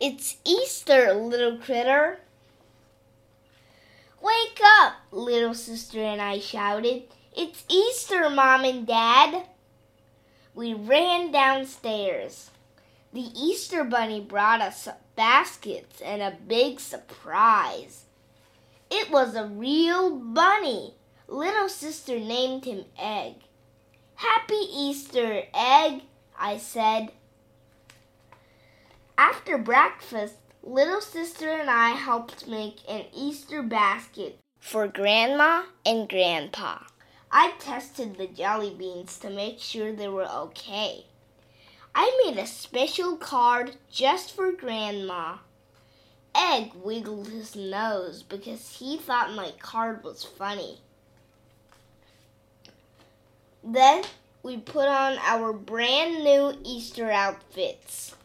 It's Easter, little critter. Wake up, little sister and I shouted. It's Easter, Mom and Dad. We ran downstairs. The Easter Bunny brought us baskets and a big surprise. It was a real bunny. Little sister named him Egg. Happy Easter, Egg, I said. After breakfast, little sister and I helped make an Easter basket for Grandma and Grandpa. I tested the jelly beans to make sure they were okay. I made a special card just for Grandma. Egg wiggled his nose because he thought my card was funny. Then we put on our brand new Easter outfits.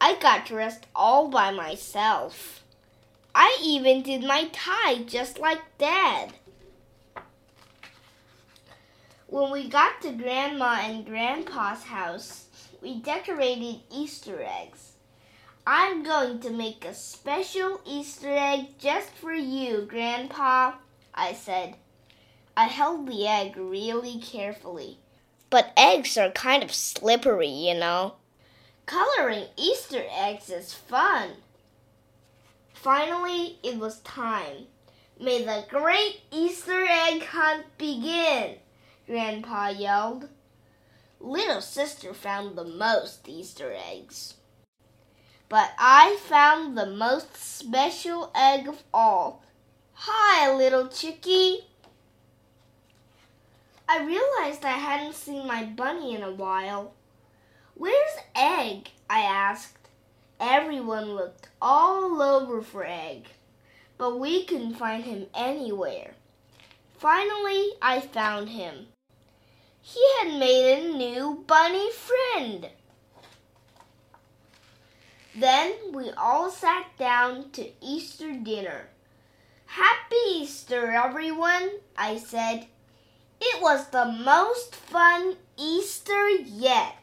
I got dressed all by myself. I even did my tie just like Dad. When we got to Grandma and Grandpa's house, we decorated Easter eggs. I'm going to make a special Easter egg just for you, Grandpa, I said. I held the egg really carefully. But eggs are kind of slippery, you know. Coloring Easter eggs is fun. Finally, it was time. May the great Easter egg hunt begin, Grandpa yelled. Little sister found the most Easter eggs. But I found the most special egg of all. Hi, little chickie. I realized I hadn't seen my bunny in a while. Where's Egg? I asked. Everyone looked all over for Egg, but we couldn't find him anywhere. Finally, I found him. He had made a new bunny friend. Then we all sat down to Easter dinner. Happy Easter, everyone, I said. It was the most fun Easter yet.